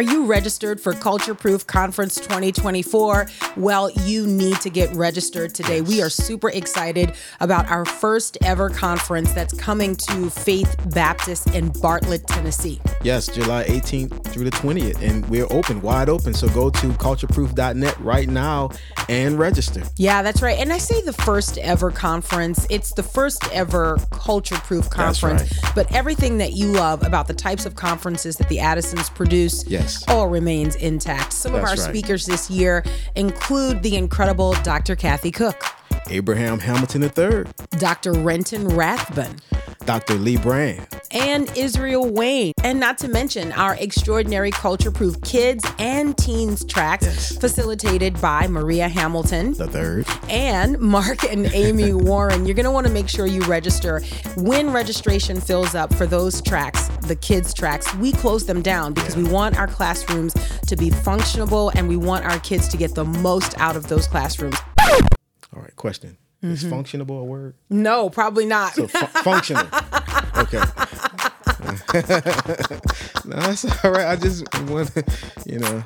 Are you registered for Culture Proof Conference 2024? Well, you need to get registered today. We are super excited about our first ever conference that's coming to Faith Baptist in Bartlett, Tennessee. Yes, July 18th through the 20th. And we're open, wide open. So go to cultureproof.net right now and register. Yeah, that's right. And I say the first ever conference, it's the first ever Culture Proof conference. right. But everything that you love about the types of conferences that the Addisons produce Yes. All remains intact. Some of our right. speakers this year include the incredible Dr. Kathy Koch, Abraham Hamilton III, Dr. Renton Rathbun, Dr. Lee Brand, and Israel Wayne. And not to mention our extraordinary culture proof kids and teens tracks Yes. facilitated by Maria Hamilton the third. and Mark and Amy Warren. You're going to want to make sure you register. When registration fills up for those tracks, the kids' tracks, we close them down because we want our classrooms to be functionable and we want our kids to get the most out of those classrooms. All right, question. Is functionable a word? No, probably not. So fu- functional. Okay. no, that's all right. I just want to, you know.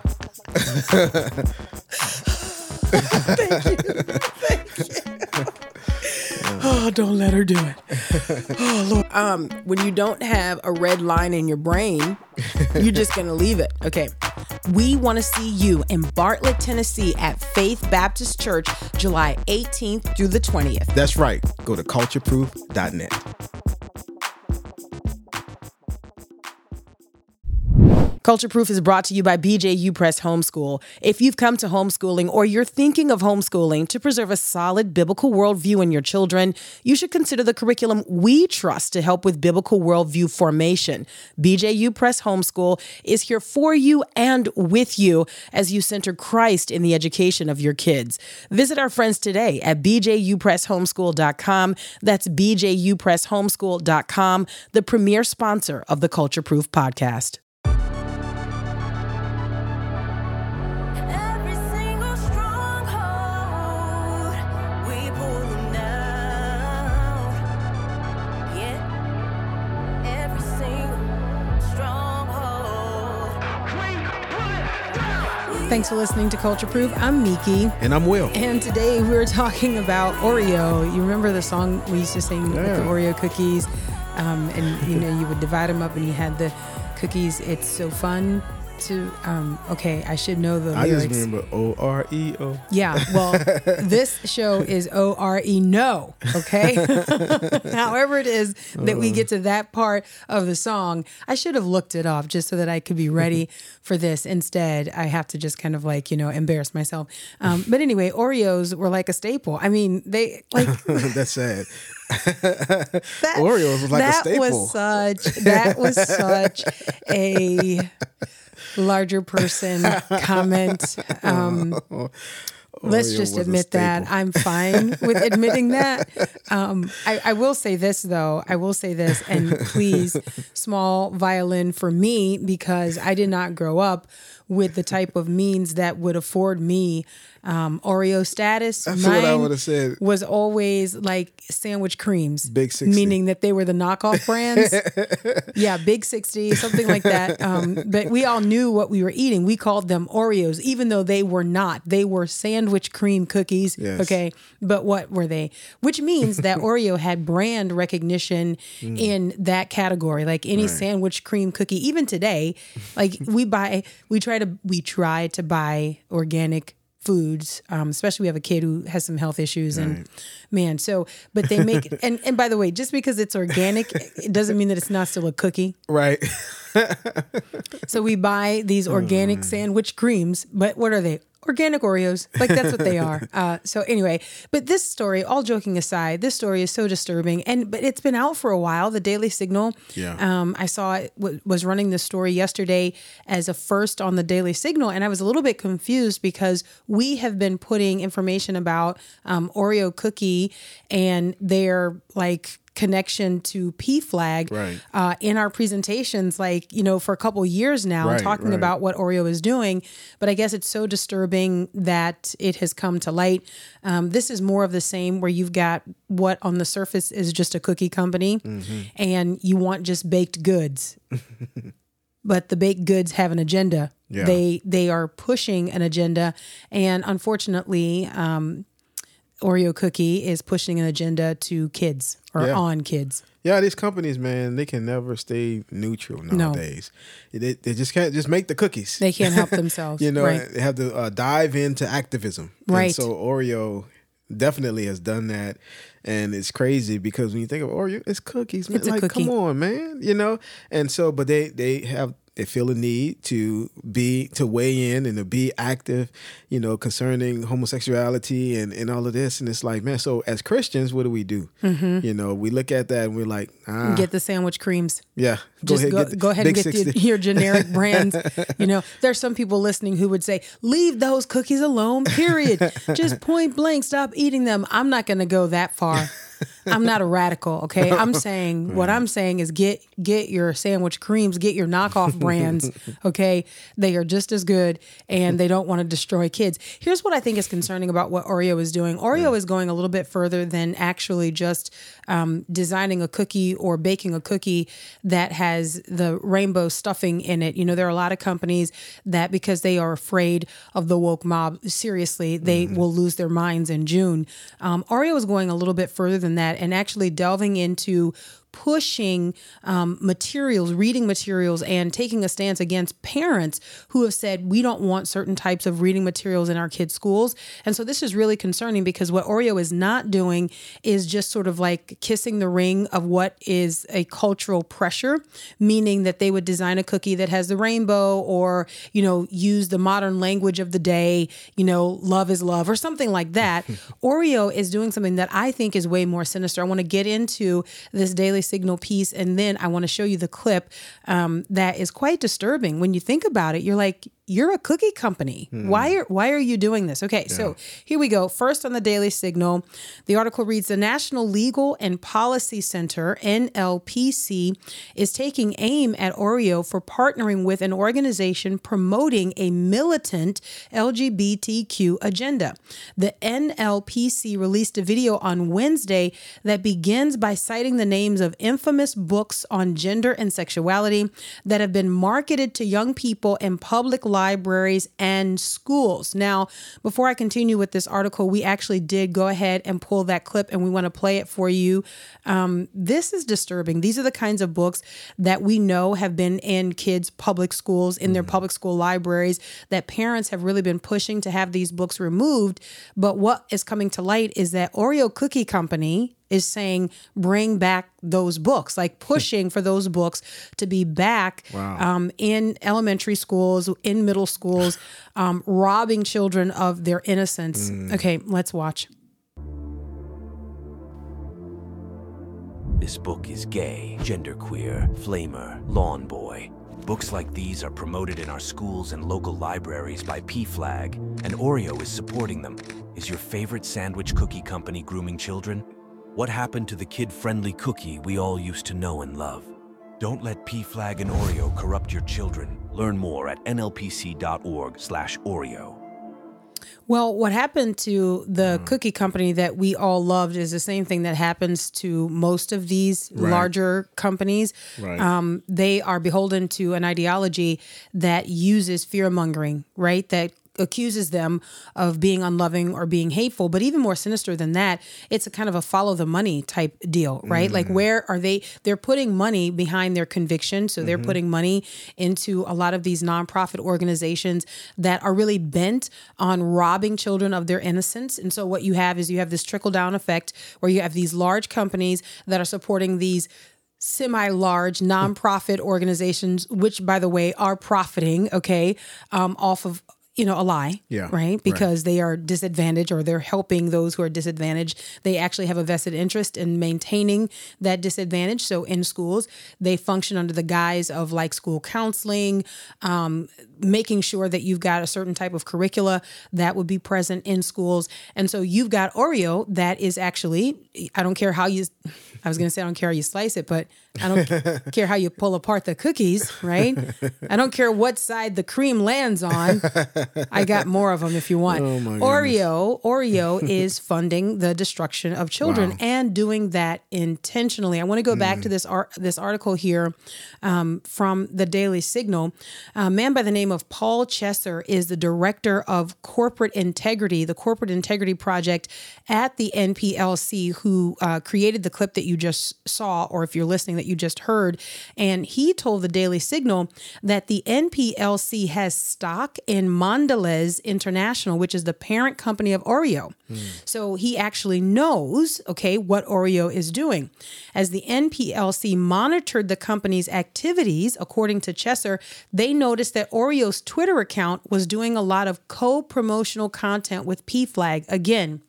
Thank you. Thank you. Oh, don't let her do it. Oh, Lord. Um, when you don't have a red line in your brain, you're just going to leave it. Okay. We want to see you in Bartlett, Tennessee at Faith Baptist Church, July 18th through the 20th. That's right. Go to cultureproof.net. Culture Proof is brought to you by BJU Press Homeschool. If you've come to homeschooling or you're thinking of homeschooling to preserve a solid biblical worldview in your children, you should consider the curriculum we trust to help with biblical worldview formation. BJU Press Homeschool is here for you and with you as you center Christ in the education of your kids. Visit our friends today at bjupresshomeschool.com. That's bjupresshomeschool.com, the premier sponsor of the Culture Proof podcast. Thanks for listening to Culture Proof. I'm Miki. And I'm Will. And today we are talking about Oreo. You remember the song we used to sing with the Oreo cookies? Um, and you know, you would divide them up and you had the cookies. It's so fun to, um, okay, I should know the I lyrics. just remember O R E O. Yeah, well, this show is O R E no, okay? However, it is that we get to that part of the song, I should have looked it up just so that I could be ready for this. Instead, I have to just kind of like, you know, embarrass myself. Um, but anyway, Oreos were like a staple. I mean, they like That's sad. that. Oreos was like a that staple. was such, that was such a larger person comment. Um, Let's just admit that. I'm fine with admitting that. Um, I, I will say this though. I will say this, and please, small violin for me because I did not grow up with the type of means that would afford me um, Oreo status. That's what I Mine would've said. Was always like sandwich creams, Big 60. meaning that they were the knockoff brands. yeah, Big 60, something like that. Um, but we all knew what we were eating. We called them Oreos, even though they were not. They were sandwich cream cookies. Yes. Okay. But what were they? Which means that Oreo had brand recognition in that category. Like any sandwich cream cookie, even today, like we buy, we try to, we try to buy organic foods um, especially we have a kid who has some health issues and man so but they make and and by the way just because it's organic it doesn't mean that it's not still a cookie. Right. so we buy these organic sandwich creams but what are they organic Oreos. Like that's what they are. Uh, so anyway, but this story, all joking aside, this story is so disturbing, and but it's been out for a while. The Daily Signal. Yeah. Um, I saw it w- was running this story yesterday as a first on the Daily Signal, and I was a little bit confused because we have been putting information about um, Oreo cookie and their like connection to PFLAG Right. uh, in our presentations, like you know, for a couple years now, Right, talking right. about what Oreo is doing. But I guess it's so disturbing that it has come to light. Um, this is more of the same, where you've got what on the surface is just a cookie company, and you want just baked goods. But the baked goods have an agenda Yeah. They they are pushing an agenda, and unfortunately, um, Oreo cookie is pushing an agenda to kids or Yeah. on kids. Yeah, these companies, man, they can never stay neutral nowadays. They, they just can't just make the cookies. They can't help themselves. you know, right? they have to uh, dive into activism. And Right. so Oreo definitely has done that, and it's crazy because when you think of Oreo, it's cookies, man. It's like, cookie. come on, man. You know, and so, but they they have they feel a need to be to weigh in and to be active, you know, concerning homosexuality and and all of this. And it's like, man, so as Christians, what do we do? You know, we look at that and we're like, ah, Mm-hmm. Get the sandwich creams. yeah, go Just ahead, go, get the go ahead and get the, your generic brands. You know, there's some people listening who would say, "Leave those cookies alone." Period. Just point blank, stop eating them. I'm not going to go that far. I'm not a radical, okay? I'm saying what I'm saying is get get your sandwich creams, get your knockoff brands, okay? They are just as good and they don't want to destroy kids. Here's what I think is concerning about what Oreo is doing. Oreo is going a little bit further than actually just um, designing a cookie or baking a cookie that has the rainbow stuffing in it. You know, there are a lot of companies that because they are afraid of the woke mob, seriously, they will lose their minds in June. Um, Oreo is going a little bit further than that and actually delving into pushing um, materials, reading materials, and taking a stance against parents who have said we don't want certain types of reading materials in our kids' schools. And so this is really concerning because what Oreo is not doing is just sort of like kissing the ring of what is a cultural pressure, meaning that they would design a cookie that has the rainbow or, you know, use the modern language of the day, you know, love is love or something like that. Oreo is doing something that I think is way more sinister. I want to get into this Daily Signal piece and then I want to show you the clip um, that is quite disturbing. When you think about it, you're like, you're a cookie company. Hmm. Why are why are you doing this? Okay, so here we go. First on the Daily Signal, the article reads the National Legal and Policy Center, NLPC, is taking aim at Oreo for partnering with an organization promoting a militant LGBTQ agenda. The NLPC released a video on Wednesday that begins by citing the names of infamous books on gender and sexuality that have been marketed to young people in public libraries and schools. Now, before I continue with this article, we actually did go ahead and pull that clip and we want to play it for you. Um, this is disturbing. These are the kinds of books that we know have been in kids' public schools, in their public school libraries, that parents have really been pushing to have these books removed. But what is coming to light is that Oreo Cookie Company is saying bring back those books, like pushing for those books to be back um, in elementary schools, in middle schools, um, robbing children of their innocence. Okay, let's watch. This book is gay, genderqueer, flamer, lawn boy. Books like these are promoted in our schools and local libraries by PFLAG, and Oreo is supporting them. Is your favorite sandwich cookie company grooming children? What happened to the kid-friendly cookie we all used to know and love? Don't let PFLAG and Oreo corrupt your children. Learn more at nlpc.org slash Oreo. Well, what happened to the cookie company that we all loved is the same thing that happens to most of these larger companies. Right. Um, they are beholden to an ideology that uses fear mongering, right? That accuses them of being unloving or being hateful but even more sinister than that it's a kind of a follow the money type deal right? Like where are they they're putting money behind their conviction. So they're putting money into a lot of these nonprofit organizations that are really bent on robbing children of their innocence. And so what you have is you have this trickle down effect where you have these large companies that are supporting these semi large nonprofit organizations, which, by the way, are profiting, okay, um, off of you know a lie Yeah, right? right. because they are disadvantaged or they're helping those who are disadvantaged. They actually have a vested interest in maintaining that disadvantage. So in schools they function under the guise of like school counseling um, making sure that you've got a certain type of curricula that would be present in schools and so you've got oreo that is actually i don't care how you i was going to say i don't care how you slice it but I don't care how you pull apart the cookies, right? I don't care what side the cream lands on. I got more of them if you want. Oh, Oreo, Oreo is funding the destruction of children Wow. and doing that intentionally. I want to go back to this art, this article here um, from the Daily Signal. A man by the name of Paul Chesser is the director of corporate integrity, the Corporate Integrity Project at the NPLC, who uh, created the clip that you just saw, or if you're listening, that you just heard. And he told the Daily Signal that the NPLC has stock in Mondelez International, which is the parent company of Oreo. So he actually knows, okay, what Oreo is doing. As the NPLC monitored the company's activities, according to Chesser, they noticed that Oreo's Twitter account was doing a lot of co promotional content with PFLAG. Again,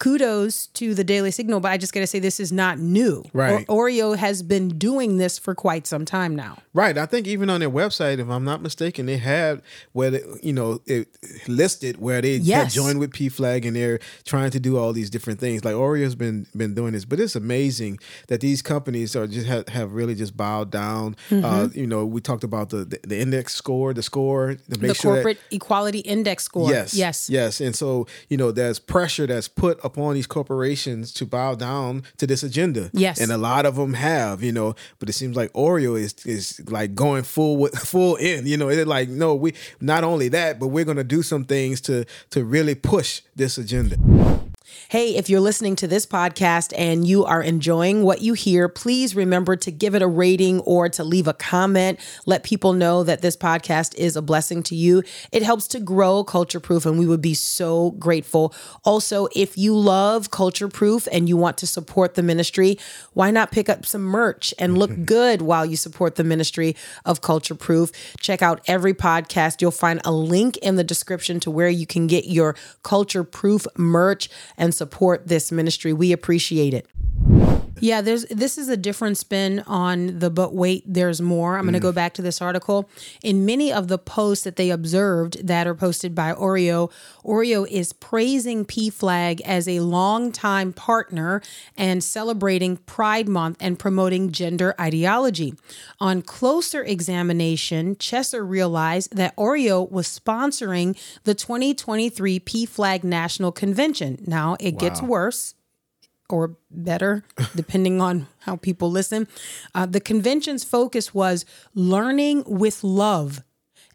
kudos to the Daily Signal, but I just got to say this is not new. Right. Or- Oreo has been doing this for quite some time now. Right. I think even on their website, if I'm not mistaken, they had where they, you know it listed where they Yes. joined with PFLAG and they're trying to do all these different things. Like Oreo's been been doing this, but it's amazing that these companies are just have, have really just bowed down. Mm-hmm. Uh, you know, we talked about the, the the index score, the score, the sure that- Corporate Equality Index score. Yes. Yes. Yes. And so, you know, there's pressure that's put upon these corporations to bow down to this agenda. Yes. And a lot of them have, you know, but it seems like Oreo is is like going full with full in, you know, it's like, no, we not only that, but we're gonna do some things to to really push this agenda. Hey, if you're listening to this podcast and you are enjoying what you hear, please remember to give it a rating or to leave a comment. Let people know that this podcast is a blessing to you. It helps to grow Culture Proof, and we would be so grateful. Also, if you love Culture Proof and you want to support the ministry, why not pick up some merch and look good while you support the ministry of Culture Proof? Check out every podcast. You'll find a link in the description to where you can get your Culture Proof merch and support this ministry. We appreciate it. Yeah, there's this is a different spin on the but wait, there's more. I'm going to mm. go back to this article. In many of the posts that they observed that are posted by Oreo, Oreo is praising PFLAG as a longtime partner and celebrating Pride Month and promoting gender ideology. On closer examination, Chesser realized that Oreo was sponsoring the 2023 PFLAG National Convention. Now, it gets worse or better, depending on how people listen. Uh, the convention's focus was learning with love.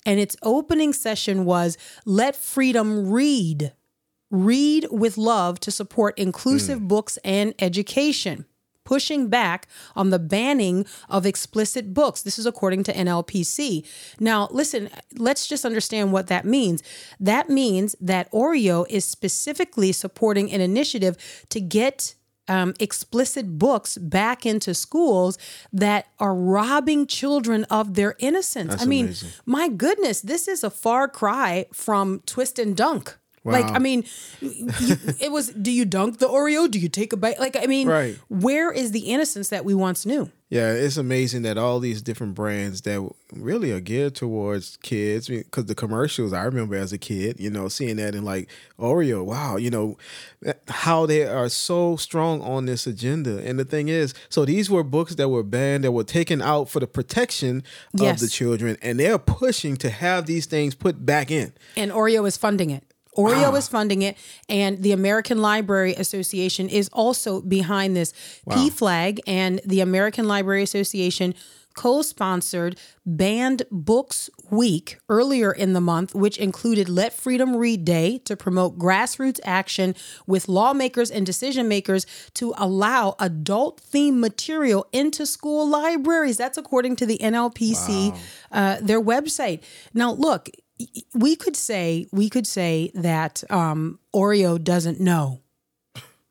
And its opening session was let freedom read. Read with love to support inclusive books and education. Pushing back on the banning of explicit books. This is according to NLPC. Now, listen, let's just understand what that means. That means that Oreo is specifically supporting an initiative to get um, explicit books back into schools that are robbing children of their innocence. I mean, amazing. my goodness, this is a far cry from twist and dunk. Like, I mean, you, it was, do you dunk the Oreo? Do you take a bite? Like, I mean, Right. where is the innocence that we once knew? Yeah, it's amazing that all these different brands that really are geared towards kids. Because the commercials, I remember as a kid, you know, seeing that and like Oreo, wow, you know, eh, how they are so strong on this agenda. And the thing is, so these were books that were banned, that were taken out for the protection Yes. of the children, and they're pushing to have these things put back in. and Oreo is funding it. Oreo is funding it, and the American Library Association is also behind this. PFLAG and the American Library Association co sponsored Banned Books Week earlier in the month, which included Let Freedom Read Day to promote grassroots action with lawmakers and decision makers to allow adult themed material into school libraries. That's according to the NLPC, uh, their website. Now, look, we could say we could say that um, Oreo doesn't know.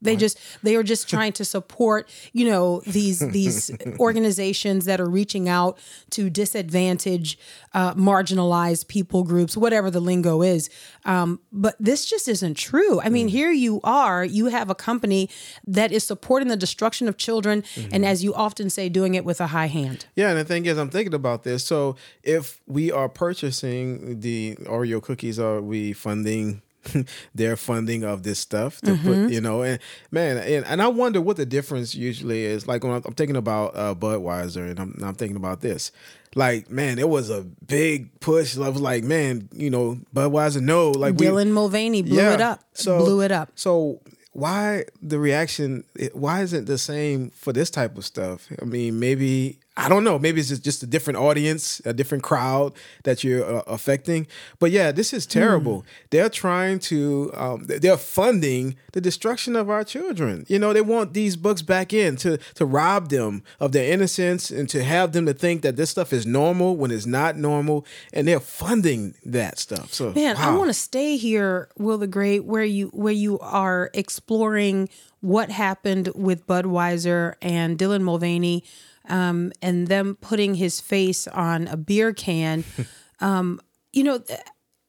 They just they are just trying to support you know these these organizations that are reaching out to disadvantaged, uh, marginalized people groups, whatever the lingo is. Um, but this just isn't true. I mean, here you are, you have a company that is supporting the destruction of children, and as you often say, doing it with a high hand. Yeah, and the thing is, I'm thinking about this. So, if we are purchasing the Oreo cookies, are we funding their funding of this stuff to put, you know, and man, and, and I wonder what the difference usually is. Like when I'm, I'm thinking about uh, Budweiser, and I'm, I'm thinking about this. Like, man, it was a big push. I was like, man, you know, Budweiser, no, like we, Dylan Mulvaney blew it up. so blew it up. so why the reaction? Why isn't it the same for this type of stuff? I mean, maybe I don't know. Maybe it's just, just a different audience, a different crowd that you're uh, affecting. But yeah, this is terrible. Hmm. They're trying to. Um, they're funding the destruction of our children. You know, they want these books back in to to rob them of their innocence and to have them to think that this stuff is normal when it's not normal, and they're funding that stuff. So Man, I want to stay here, Will the Great, where you where you are exploring what happened with Budweiser and Dylan Mulvaney, um, and them putting his face on a beer can. um, you know, th-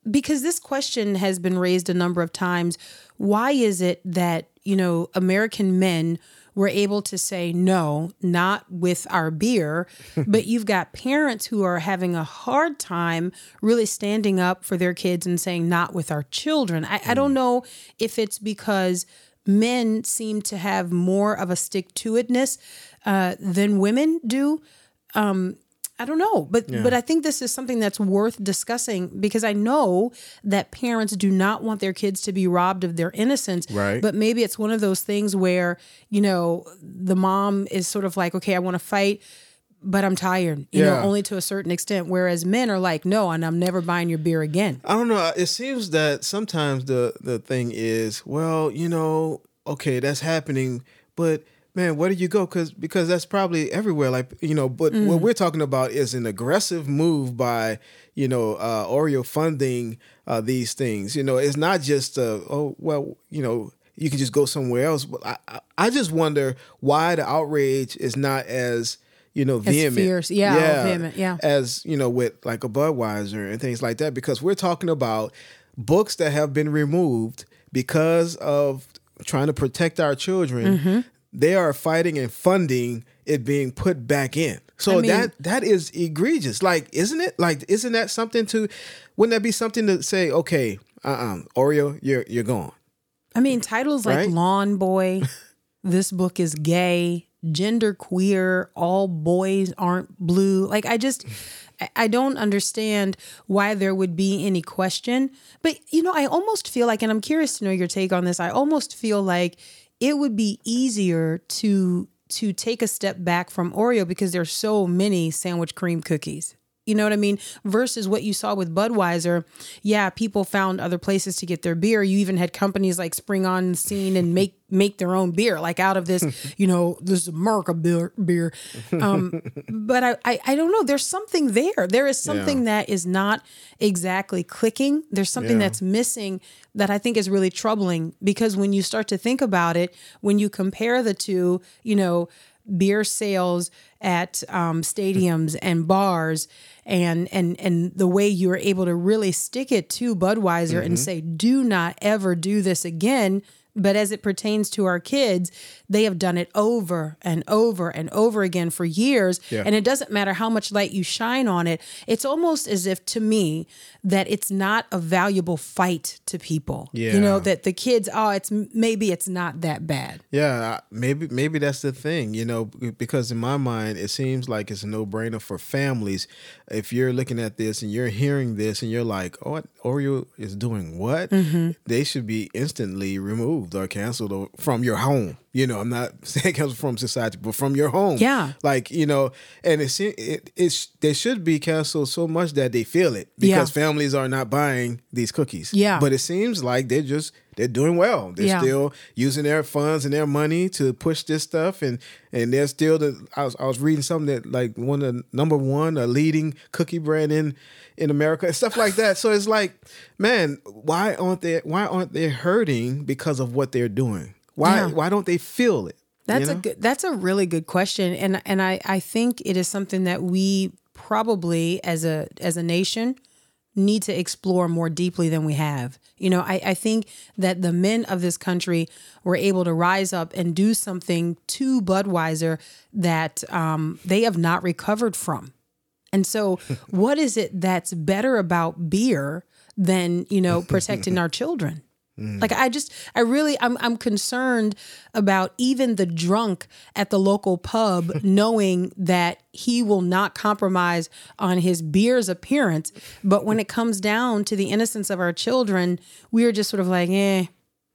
because this question has been raised a number of times. Why is it that you know American men were able to say no, not with our beer, but you've got parents who are having a hard time really standing up for their kids and saying not with our children. I, I don't know if it's because men seem to have more of a stick to itness uh, than women do. I don't know, but but I think this is something that's worth discussing because I know that parents do not want their kids to be robbed of their innocence. Right. But maybe it's one of those things where you know the mom is sort of like, okay, I want to fight, but I'm tired. You know, only to a certain extent. Whereas men are like, no, and I'm never buying your beer again. I don't know. It seems that sometimes the the thing is, well, you know, okay, that's happening, but man, where do you go? Because because that's probably everywhere. Like you know, but what we're talking about is an aggressive move by you know uh, Oreo funding uh, these things. You know, it's not just uh, oh well, you know. You can just go somewhere else. But I, I just wonder why the outrage is not as you know vehement, fierce. Yeah, vehement, yeah. as you know with like a Budweiser and things like that because we're talking about books that have been removed because of trying to protect our children. Mm-hmm. They are fighting and funding it being put back in. So I mean- that that is egregious. Like, isn't it? Like, isn't that something to? Wouldn't that be something to say? Okay, uh, uh Oreo, you're you're gone. I mean, titles like Lawn Boy, This Book is Gay, Gender Queer, All Boys Aren't Blue. Like, I just, I- don't understand why there would be any question. But, you know, I almost feel like, and I'm curious to know your take on this, I almost feel like it would be easier to to take a step back from Oreo because there's so many sandwich cream cookies. You know what I mean? Versus what you saw with Budweiser. Yeah, people found other places to get their beer. You even had companies like spring on the scene and make make their own beer, like out of this, you know, this America beer. beer. Um, but I, I, I don't know. There's something there. There is something that is not exactly clicking. There's something Yeah. that's missing that I think is really troubling because when you start to think about it, when you compare the two, you know, beer sales at um, stadiums and bars and and and the way you were able to really stick it to Budweiser and say do not ever do this again but as it pertains to our kids they have done it over and over and over again for years Yeah. and it doesn't matter how much light you shine on it it's almost as if to me that it's not a valuable fight to people you know that the kids oh it's maybe it's not that bad Yeah, maybe maybe that's the thing, you know, because in my mind it seems like it's a no-brainer for families. If you're looking at this and you're hearing this and you're like, "Oh, Oreo is doing what?" Mm-hmm. They should be instantly removed or canceled from your home. You know, I'm not saying canceled from society, but from your home. Yeah. like you know, and it's it, it's they should be canceled so much that they feel it because Yeah. families are not buying these cookies. Yeah. but it seems like they're just they're doing well. They're Yeah. still using their funds and their money to push this stuff and and they're still the I was I was reading something that like one of the number one a leading cookie brand in in America and stuff like that. So it's like, man, why aren't they why aren't they hurting because of what they're doing? Why Yeah. why don't they feel it? you That's a good. That's a really good question, and and I I think it is something that we probably as a as a nation need to explore more deeply than we have. You know, I, I think that the men of this country were able to rise up and do something to Budweiser that um, they have not recovered from. And so, what is it that's better about beer than you know protecting our children? Like I just I really I'm I'm concerned about even the drunk at the local pub knowing that he will not compromise on his beer's appearance, but when it comes down to the innocence of our children, we are just sort of like, eh,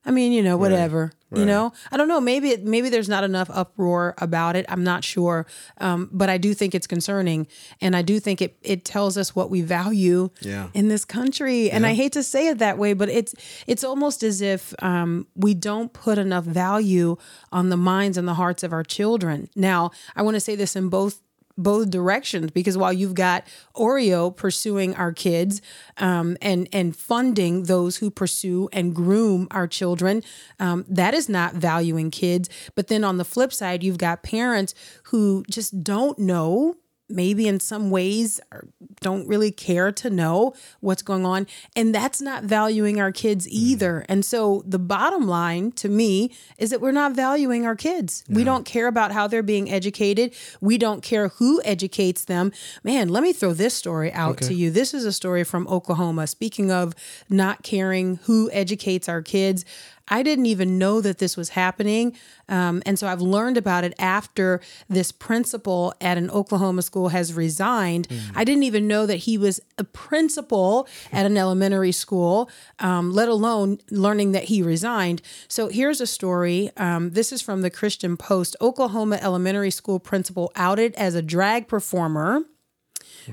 I mean, you know, whatever. You right. know, I don't know. Maybe it, maybe there's not enough uproar about it. I'm not sure, um, but I do think it's concerning, and I do think it it tells us what we value Yeah. in this country. And I hate to say it that way, but it's it's almost as if um, we don't put enough value on the minds and the hearts of our children. Now, I want to say this in both both directions because while you've got Oreo pursuing our kids um, and and funding those who pursue and groom our children, um, that is not valuing kids. But then on the flip side, you've got parents who just don't know maybe in some ways or don't really care to know what's going on. And that's not valuing our kids mm-hmm. either. And so the bottom line to me is that we're not valuing our kids. We don't care about how they're being educated. We don't care who educates them. Man let me throw this story out to you. This is a story from oklahoma. Speaking of not caring who educates our kids I didn't even know that this was happening. Um, and so I've learned about it after this principal at an Oklahoma school has resigned. I didn't even know that he was a principal at an elementary school, um, let alone learning that he resigned. So here's a story. Um, this is from the Christian Post Oklahoma elementary school principal outed as a drag performer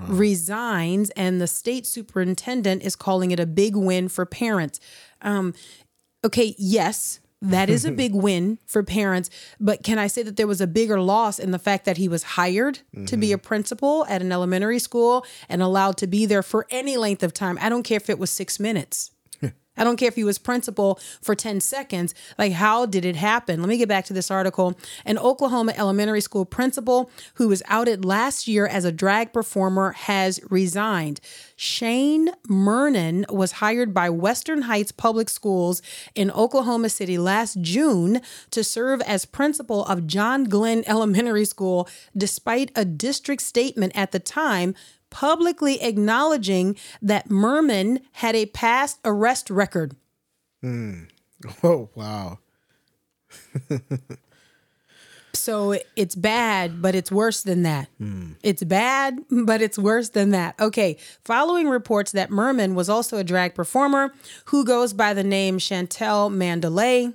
resigns, and the state superintendent is calling it a big win for parents. Um, okay, yes, that is a big win for parents, but can I say that there was a bigger loss in the fact that he was hired to be a mm-hmm. principal at an elementary school and allowed to be there for any length of time? I don't care if it was six minutes. I don't care if he was principal for 10 seconds. Like, how did it happen? Let me get back to this article. An Oklahoma elementary school principal who was outed last year as a drag performer has resigned. Shane Murnan was hired by Western Heights Public Schools in Oklahoma City last June to serve as principal of John Glenn Elementary School, despite a district statement at the time publicly acknowledging that Merman had a past arrest record. Hmm. Oh wow. So it's bad, but it's worse than that. Hmm. It's bad, but it's worse than that. Okay, following reports that Merman was also a drag performer who goes by the name Chantel Mandalay.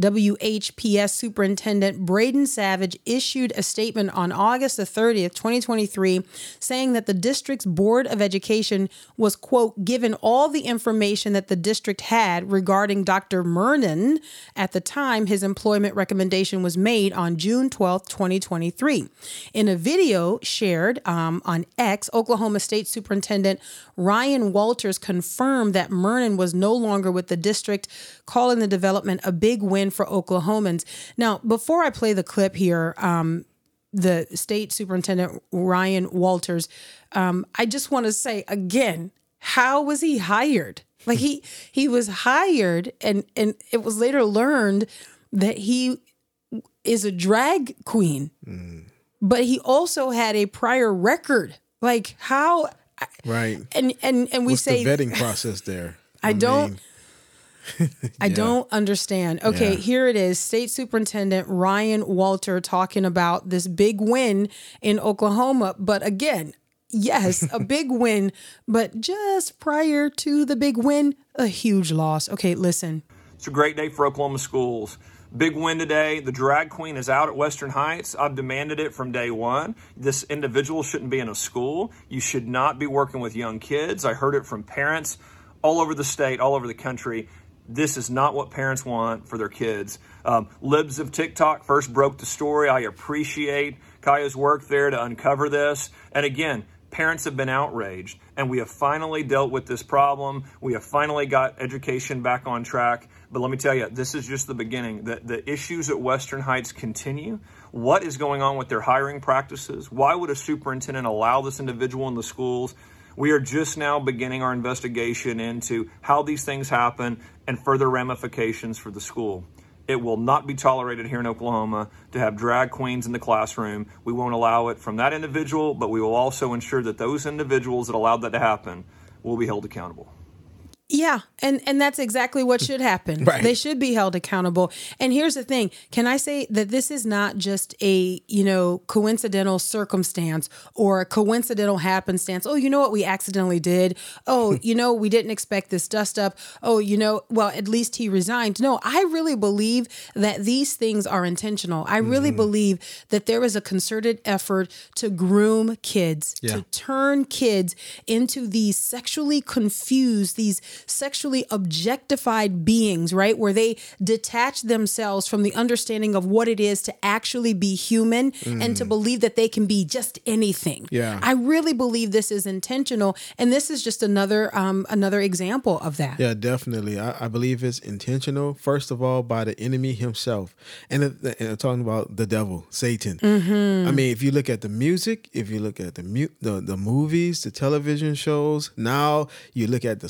WHPS Superintendent Brayden Savage issued a statement on August the 30th, 2023, saying that the district's Board of Education was, quote, given all the information that the district had regarding Dr. Murnan at the time his employment recommendation was made on June 12th, 2023. In a video shared um, on X, Oklahoma State Superintendent Ryan Walters confirmed that Murnan was no longer with the district, calling the development a big win for Oklahomans. Now, before I play the clip here, um, the state superintendent Ryan Walters, um, I just want to say again, how was he hired? Like he he was hired, and and it was later learned that he is a drag queen, but he also had a prior record. Like how? Right. And and and we What's say the vetting process there? I don't- mean, I don't understand. Okay, Yeah. here it is. State Superintendent Ryan Walter talking about this big win in Oklahoma. But again, yes, a big win, but just prior to the big win, a huge loss. Okay, listen. It's a great day for Oklahoma schools. Big win today. The drag queen is out at Western Heights. I've demanded it from day one. This individual shouldn't be in a school. You should not be working with young kids. I heard it from parents all over the state, all over the country. This is not what parents want for their kids. Um, Libs of TikTok first broke the story. I appreciate Chaya's work there to uncover this. And again, parents have been outraged, and we have finally dealt with this problem. We have finally got education back on track. But let me tell you, this is just the beginning. The, the issues at Western Heights continue. What is going on with their hiring practices? Why would a superintendent allow this individual in the schools? We are just now beginning our investigation into how these things happen and further ramifications for the school. It will not be tolerated here in Oklahoma to have drag queens in the classroom. We won't allow it from that individual, but we will also ensure that those individuals that allowed that to happen will be held accountable. Yeah, and and that's exactly what should happen. Right. They should be held accountable. And here's the thing, can I say that this is not just a, you know, coincidental circumstance or a coincidental happenstance. Oh, you know what we accidentally did? Oh, you know, we didn't expect this dust up. Oh, you know, well, at least he resigned. No, I really believe that these things are intentional. I really mm-hmm. believe that there is a concerted effort to groom kids, Yeah. to turn kids into these sexually confused, these sexually objectified beings, right? Where they detach themselves from the understanding of what it is to actually be human and to mm. believe that they can be just anything. Yeah. I really believe this is intentional. And this is just another um another example of that. Yeah, definitely. I, I believe it's intentional. First of all, by the enemy himself, and, uh, and I'm uh, talking about the devil, Satan. Mm-hmm. I mean, if you look at the music, if you look at the mu- the the movies, the television shows, now you look at the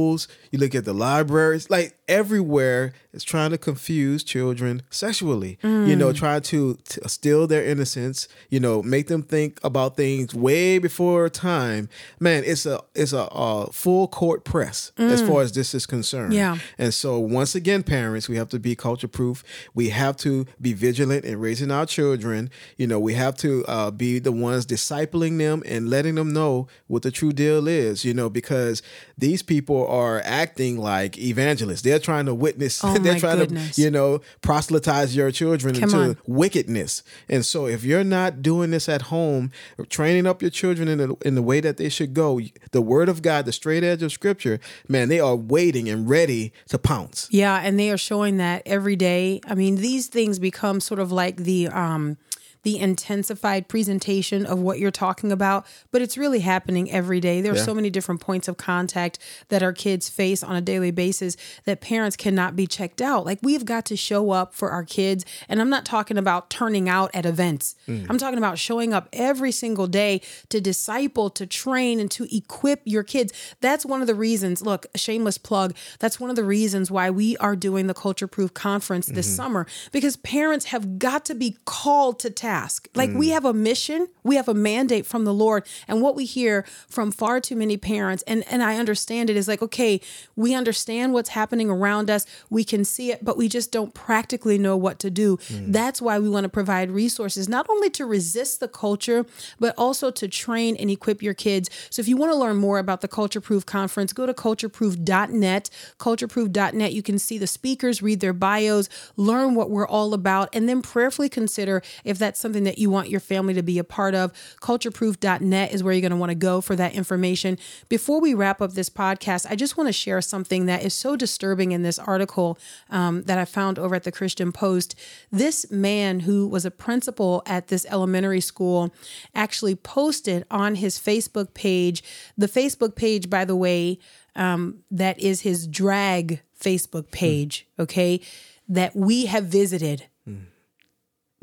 schools, you look at the libraries, like everywhere is trying to confuse children sexually. You know, try to, to steal their innocence. You know, make them think about things way before time. Man, it's a it's a, uh full court press as far as this is concerned. Yeah. And so once again, parents, we have to be culture proof. We have to be vigilant in raising our children. You know, we have to uh, be the ones discipling them and letting them know what the true deal is. You know, because these people are acting like evangelists. They're trying to witness. Oh, they're trying goodness. to, you know, proselytize your children Come into on. wickedness. And so if you're not doing this at home, training up your children in the in the way that they should go, the word of God, the straight edge of scripture, man, they are waiting and ready to pounce. Yeah, and they are showing that every day. I mean, these things become sort of like the um the intensified presentation of what you're talking about, but it's really happening every day. There are Yeah. so many different points of contact that our kids face on a daily basis that parents cannot be checked out. Like we've got to show up for our kids, and I'm not talking about turning out at events. Mm. I'm talking about showing up every single day to disciple, to train, and to equip your kids. That's one of the reasons. Look, shameless plug. That's one of the reasons why we are doing the Culture Proof Conference this mm-hmm. summer because parents have got to be called to task. Like we mm. have a mission, we have a mandate from the Lord, and what we hear from far too many parents, and and I understand it is like, okay, we understand what's happening around us, we can see it, but we just don't practically know what to do. Mm. That's why we want to provide resources not only to resist the culture, but also to train and equip your kids. So if you want to learn more about the Culture Proof Conference, go to cultureproof.net. Cultureproof.net, you can see the speakers, read their bios, learn what we're all about, and then prayerfully consider if that's something that you want your family to be a part of. Cultureproof.net is where you're going to want to go for that information. Before we wrap up this podcast, I just want to share something that is so disturbing in this article um, that I found over at the Christian Post. This man who was a principal at this elementary school actually posted on his Facebook page. The Facebook page, by the way, um, that is his drag Facebook page, okay, that we have visited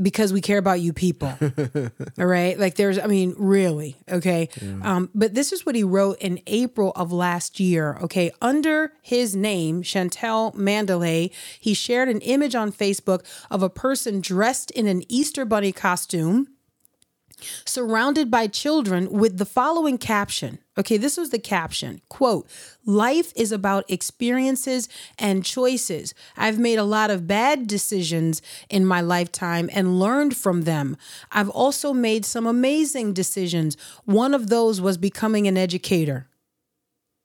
because we care about you people. All right. Like there's, I mean, really. Okay. Um, but this is what he wrote in April of last year. Okay. Under his name, Chantel Mandalay, he shared an image on Facebook of a person dressed in an Easter bunny costume surrounded by children with the following caption. Okay, this was the caption. Quote, life is about experiences and choices. I've made a lot of bad decisions in my lifetime and learned from them. I've also made some amazing decisions. One of those was becoming an educator.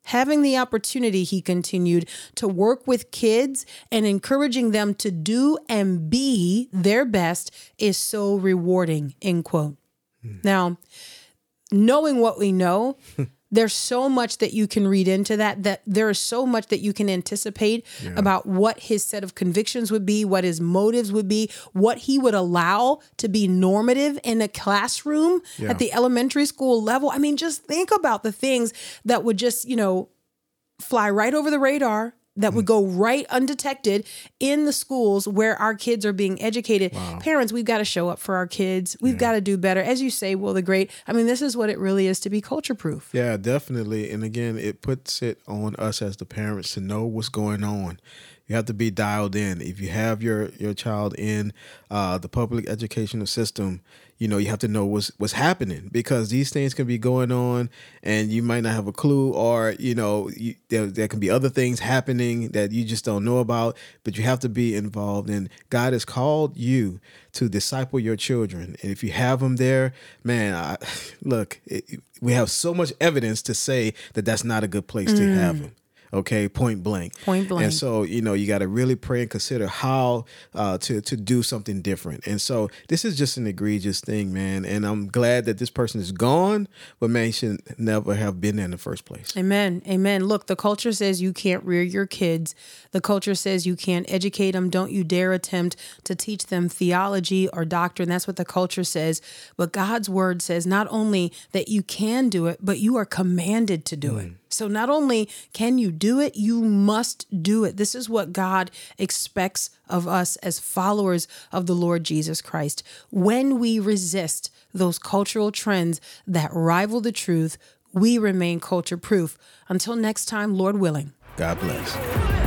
Having the opportunity, he continued, to work with kids and encouraging them to do and be their best is so rewarding. End quote. Hmm. Now, knowing what we know, there's so much that you can read into that, that there is so much that you can anticipate about what his set of convictions would be, what his motives would be, what he would allow to be normative in a classroom at the elementary school level. I mean, just think about the things that would just, you know, fly right over the radar that would go right undetected in the schools where our kids are being educated. Parents, we've got to show up for our kids. We've got to do better. As you say, Will the Great, I mean, this is what it really is to be culture proof. Yeah, definitely. And again, it puts it on us as the parents to know what's going on. You have to be dialed in. If you have your your child in uh, the public educational system, you know you have to know what's what's happening because these things can be going on, and you might not have a clue, or you know you, there there can be other things happening that you just don't know about. But you have to be involved, and God has called you to disciple your children. And if you have them there, man, I, look, it, we have so much evidence to say that that's not a good place to have mm. them. Okay, point blank. Point blank. And so you know you got to really pray and consider how uh, to to do something different. And so this is just an egregious thing, man. And I'm glad that this person is gone, but man, he should never have been there in the first place. Amen. Amen. Look, the culture says you can't rear your kids. The culture says you can't educate them. Don't you dare attempt to teach them theology or doctrine. That's what the culture says. But God's word says not only that you can do it, but you are commanded to do it. So not only can you do it, you must do it. This is what God expects of us as followers of the Lord Jesus Christ. When we resist those cultural trends that rival the truth, we remain culture proof. Until next time, Lord willing. God bless.